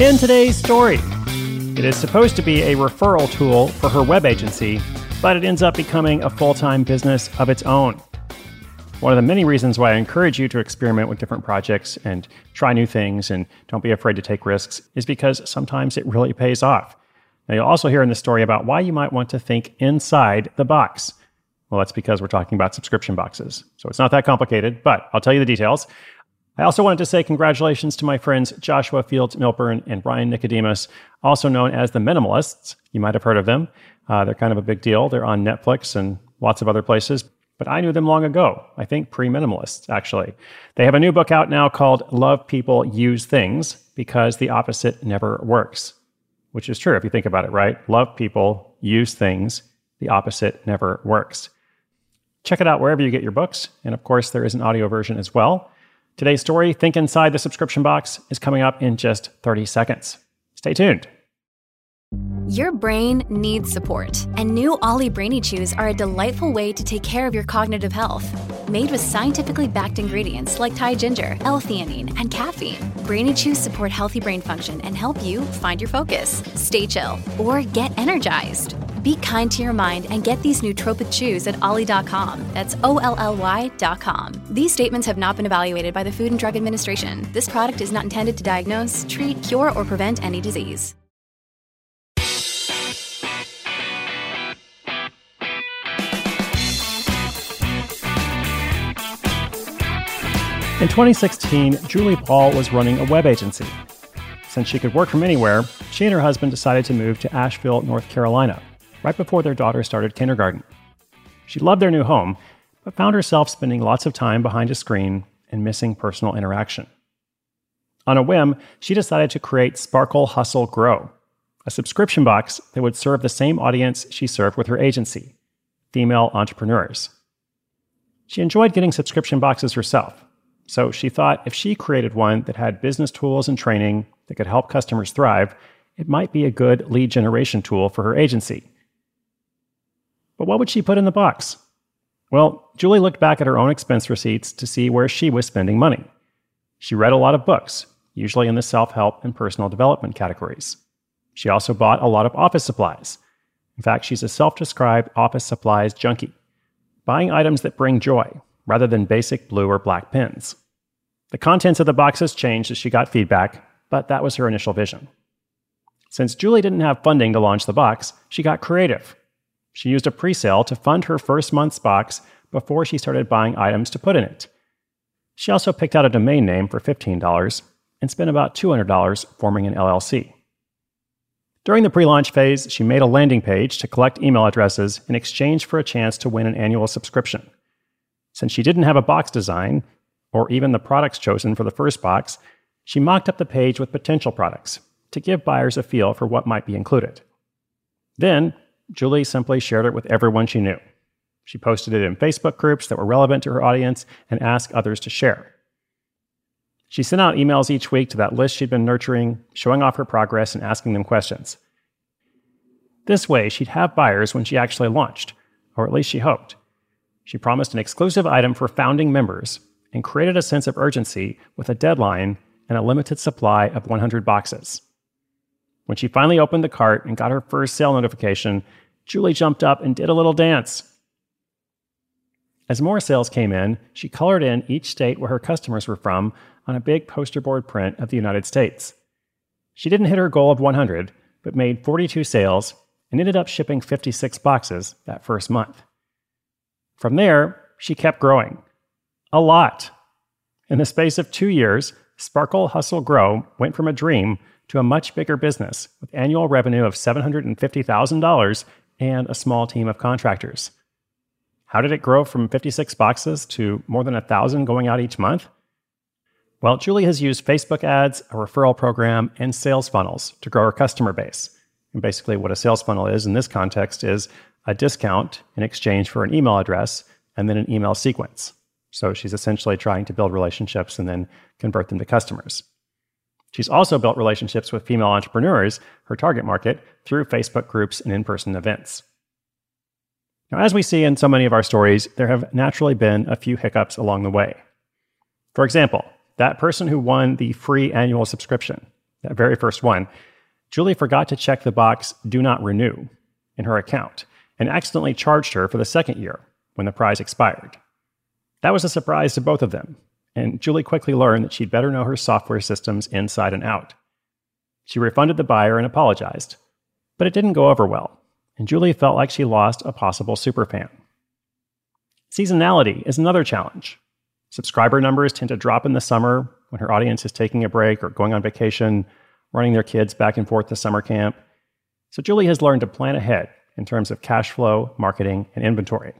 In today's story, it is supposed to be a referral tool for her web agency, but it ends up becoming a full time business of its own. One of the many reasons why I encourage you to experiment with different projects and try new things and don't be afraid to take risks is because sometimes it really pays off. Now, you'll also hear in the story about why you might want to think inside the box. Well, that's because we're talking about subscription boxes. So it's not that complicated, but I'll tell you the details. I also wanted to say congratulations to my friends Joshua Fields Millburn and Ryan Nicodemus, also known as the Minimalists. You might have heard of them. Uh, they're kind of a big deal. They're on Netflix and lots of other places. But I knew them long ago. I think pre minimalists, actually. They have a new book out now called Love People, Use Things because the opposite never works, which is true if you think about it, right? Love people, use things, the opposite never works. Check it out wherever you get your books. And of course, there is an audio version as well. Today's story, Think Inside the Subscription Box, is coming up in just 30 seconds. Stay tuned. Your brain needs support, and new OLLY Brainy Chews are a delightful way to take care of your cognitive health. Made with scientifically backed ingredients like Thai ginger, L-theanine, and caffeine, Brainy Chews support healthy brain function and help you find your focus, stay chill, or get energized. Be kind to your mind and get these nootropic chews at olly.com. That's O L L Y.com. These statements have not been evaluated by the Food and Drug Administration. This product is not intended to diagnose, treat, cure, or prevent any disease. In 2016, Julie Paul was running a web agency. Since she could work from anywhere, she and her husband decided to move to Asheville, North Carolina, right before their daughter started kindergarten. She loved their new home, but found herself spending lots of time behind a screen and missing personal interaction. On a whim, she decided to create Sparkle Hustle Grow, a subscription box that would serve the same audience she served with her agency female entrepreneurs. She enjoyed getting subscription boxes herself, so she thought if she created one that had business tools and training that could help customers thrive, it might be a good lead generation tool for her agency. But what would she put in the box? Well, Julie looked back at her own expense receipts to see where she was spending money. She read a lot of books, usually in the self help and personal development categories. She also bought a lot of office supplies. In fact, she's a self described office supplies junkie, buying items that bring joy rather than basic blue or black pens. The contents of the boxes changed as she got feedback, but that was her initial vision. Since Julie didn't have funding to launch the box, she got creative. She used a pre sale to fund her first month's box before she started buying items to put in it. She also picked out a domain name for $15 and spent about $200 forming an LLC. During the pre launch phase, she made a landing page to collect email addresses in exchange for a chance to win an annual subscription. Since she didn't have a box design, or even the products chosen for the first box, she mocked up the page with potential products to give buyers a feel for what might be included. Then, Julie simply shared it with everyone she knew. She posted it in Facebook groups that were relevant to her audience and asked others to share. She sent out emails each week to that list she'd been nurturing, showing off her progress and asking them questions. This way, she'd have buyers when she actually launched, or at least she hoped. She promised an exclusive item for founding members and created a sense of urgency with a deadline and a limited supply of 100 boxes. When she finally opened the cart and got her first sale notification, Julie jumped up and did a little dance. As more sales came in, she colored in each state where her customers were from on a big poster board print of the United States. She didn't hit her goal of 100, but made 42 sales and ended up shipping 56 boxes that first month. From there, she kept growing. A lot. In the space of two years, Sparkle Hustle Grow went from a dream to a much bigger business with annual revenue of $750,000 and a small team of contractors. How did it grow from 56 boxes to more than 1,000 going out each month? Well, Julie has used Facebook ads, a referral program, and sales funnels to grow her customer base. And basically, what a sales funnel is in this context is a discount in exchange for an email address and then an email sequence. So she's essentially trying to build relationships and then convert them to customers. She's also built relationships with female entrepreneurs, her target market, through Facebook groups and in person events. Now, as we see in so many of our stories, there have naturally been a few hiccups along the way. For example, that person who won the free annual subscription, that very first one, Julie forgot to check the box Do Not Renew in her account and accidentally charged her for the second year when the prize expired. That was a surprise to both of them, and Julie quickly learned that she'd better know her software systems inside and out. She refunded the buyer and apologized, but it didn't go over well, and Julie felt like she lost a possible superfan. Seasonality is another challenge. Subscriber numbers tend to drop in the summer when her audience is taking a break or going on vacation, running their kids back and forth to summer camp. So Julie has learned to plan ahead in terms of cash flow, marketing, and inventory.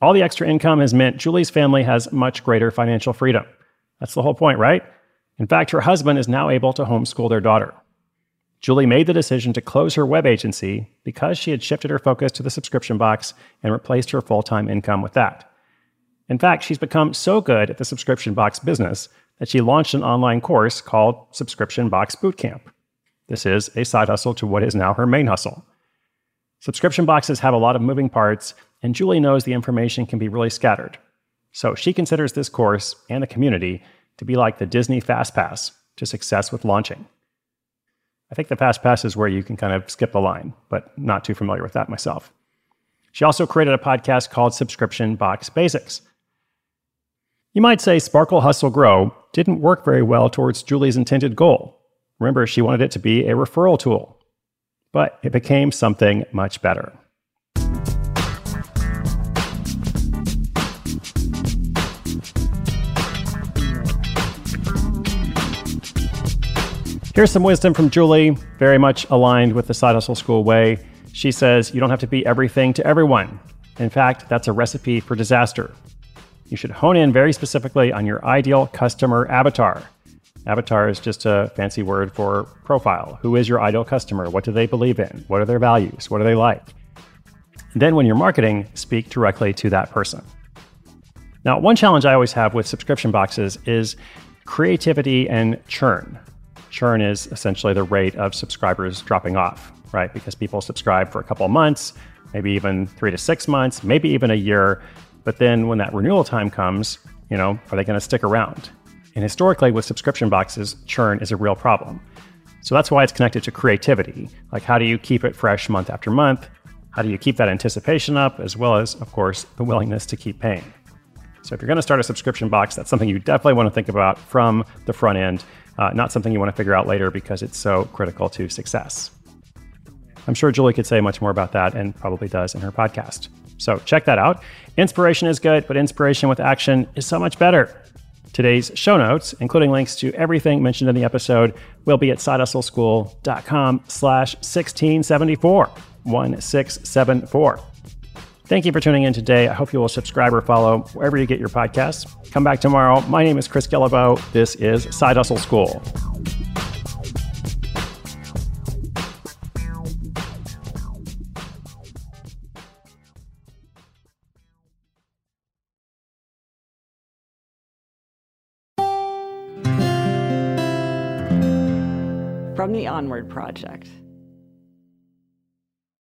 All the extra income has meant Julie's family has much greater financial freedom. That's the whole point, right? In fact, her husband is now able to homeschool their daughter. Julie made the decision to close her web agency because she had shifted her focus to the subscription box and replaced her full time income with that. In fact, she's become so good at the subscription box business that she launched an online course called Subscription Box Bootcamp. This is a side hustle to what is now her main hustle. Subscription boxes have a lot of moving parts, and Julie knows the information can be really scattered. So she considers this course and the community to be like the Disney Fast Pass to success with launching. I think the Fast Pass is where you can kind of skip the line, but not too familiar with that myself. She also created a podcast called Subscription Box Basics. You might say Sparkle Hustle Grow didn't work very well towards Julie's intended goal. Remember, she wanted it to be a referral tool, but it became something much better. Here's some wisdom from Julie, very much aligned with the Side Hustle School way. She says, You don't have to be everything to everyone. In fact, that's a recipe for disaster. You should hone in very specifically on your ideal customer avatar. Avatar is just a fancy word for profile. Who is your ideal customer? What do they believe in? What are their values? What do they like? And then when you're marketing, speak directly to that person. Now, one challenge I always have with subscription boxes is creativity and churn churn is essentially the rate of subscribers dropping off, right? Because people subscribe for a couple of months, maybe even three to six months, maybe even a year. But then when that renewal time comes, you know, are they going to stick around? And historically, with subscription boxes, churn is a real problem. So that's why it's connected to creativity. Like, how do you keep it fresh month after month? How do you keep that anticipation up, as well as, of course, the willingness to keep paying? So, if you're going to start a subscription box, that's something you definitely want to think about from the front end uh, not something you want to figure out later because it's so critical to success. I'm sure Julie could say much more about that and probably does in her podcast. So check that out. Inspiration is good, but inspiration with action is so much better. Today's show notes, including links to everything mentioned in the episode, will be at sidehustleschool.com slash 1674, 1674. Thank you for tuning in today. I hope you will subscribe or follow wherever you get your podcasts. Come back tomorrow. My name is Chris Guillebeau. This is Side Hustle School. From the Onward Project.